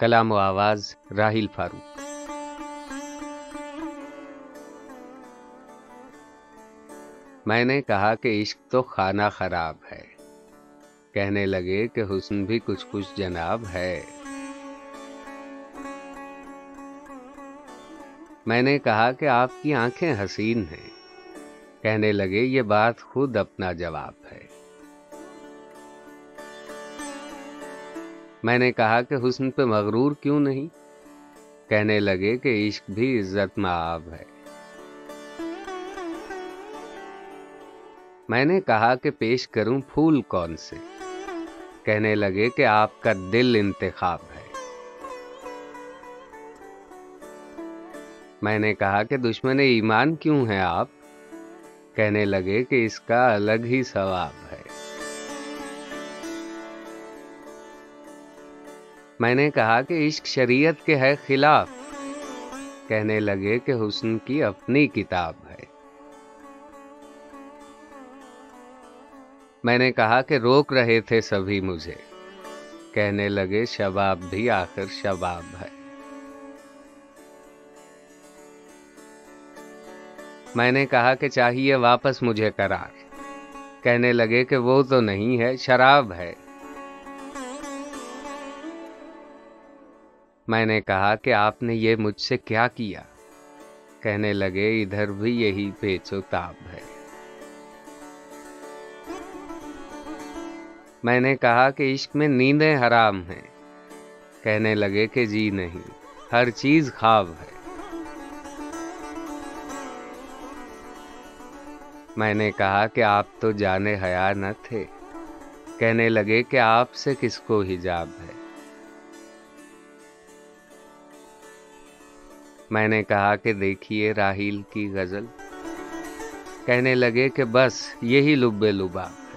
کلام و آواز راہیل فاروق۔ میں نے کہا کہ عشق تو خانہ خراب ہے۔ کہنے لگے کہ حسن بھی کچھ کچھ جناب ہے۔ میں نے کہا کہ آپ کی آنکھیں حسین ہیں۔ کہنے لگے یہ بات خود اپنا جواب ہے۔ میں نے کہا کہ حسن پہ مغرور کیوں نہیں؟ کہنے لگے کہ عشق بھی عزت میں ہے۔ میں نے کہا کہ پیش کروں پھول کون سے؟ کہنے لگے کہ آپ کا دل انتخاب ہے۔ میں نے کہا کہ دشمن ایمان کیوں ہے آپ؟ کہنے لگے کہ اس کا الگ ہی ثواب ہے۔ میں نے کہا کہ عشق شریعت کے ہے خلاف۔ کہنے لگے کہ حسن کی اپنی کتاب ہے۔ میں نے کہا کہ روک رہے تھے سبھی مجھے۔ کہنے لگے، شباب بھی آخر شباب ہے۔ میں نے کہا کہ چاہیے واپس مجھے قرار۔ کہنے لگے کہ وہ تو نہیں ہے، شراب ہے۔ میں نے کہا کہ آپ نے یہ مجھ سے کیا کیا؟ کہنے لگے، ادھر بھی یہی پیچو تاب ہے۔ میں نے کہا کہ عشق میں نیندیں حرام ہیں۔ کہنے لگے کہ جی نہیں، ہر چیز خواب ہے۔ میں نے کہا کہ آپ تو جانے حیا نہ تھے۔ کہنے لگے کہ آپ سے کس کو حجاب ہے؟ میں نے کہا کہ دیکھیے راہیل کی غزل۔ کہنے لگے کہ بس یہی لبے لباب۔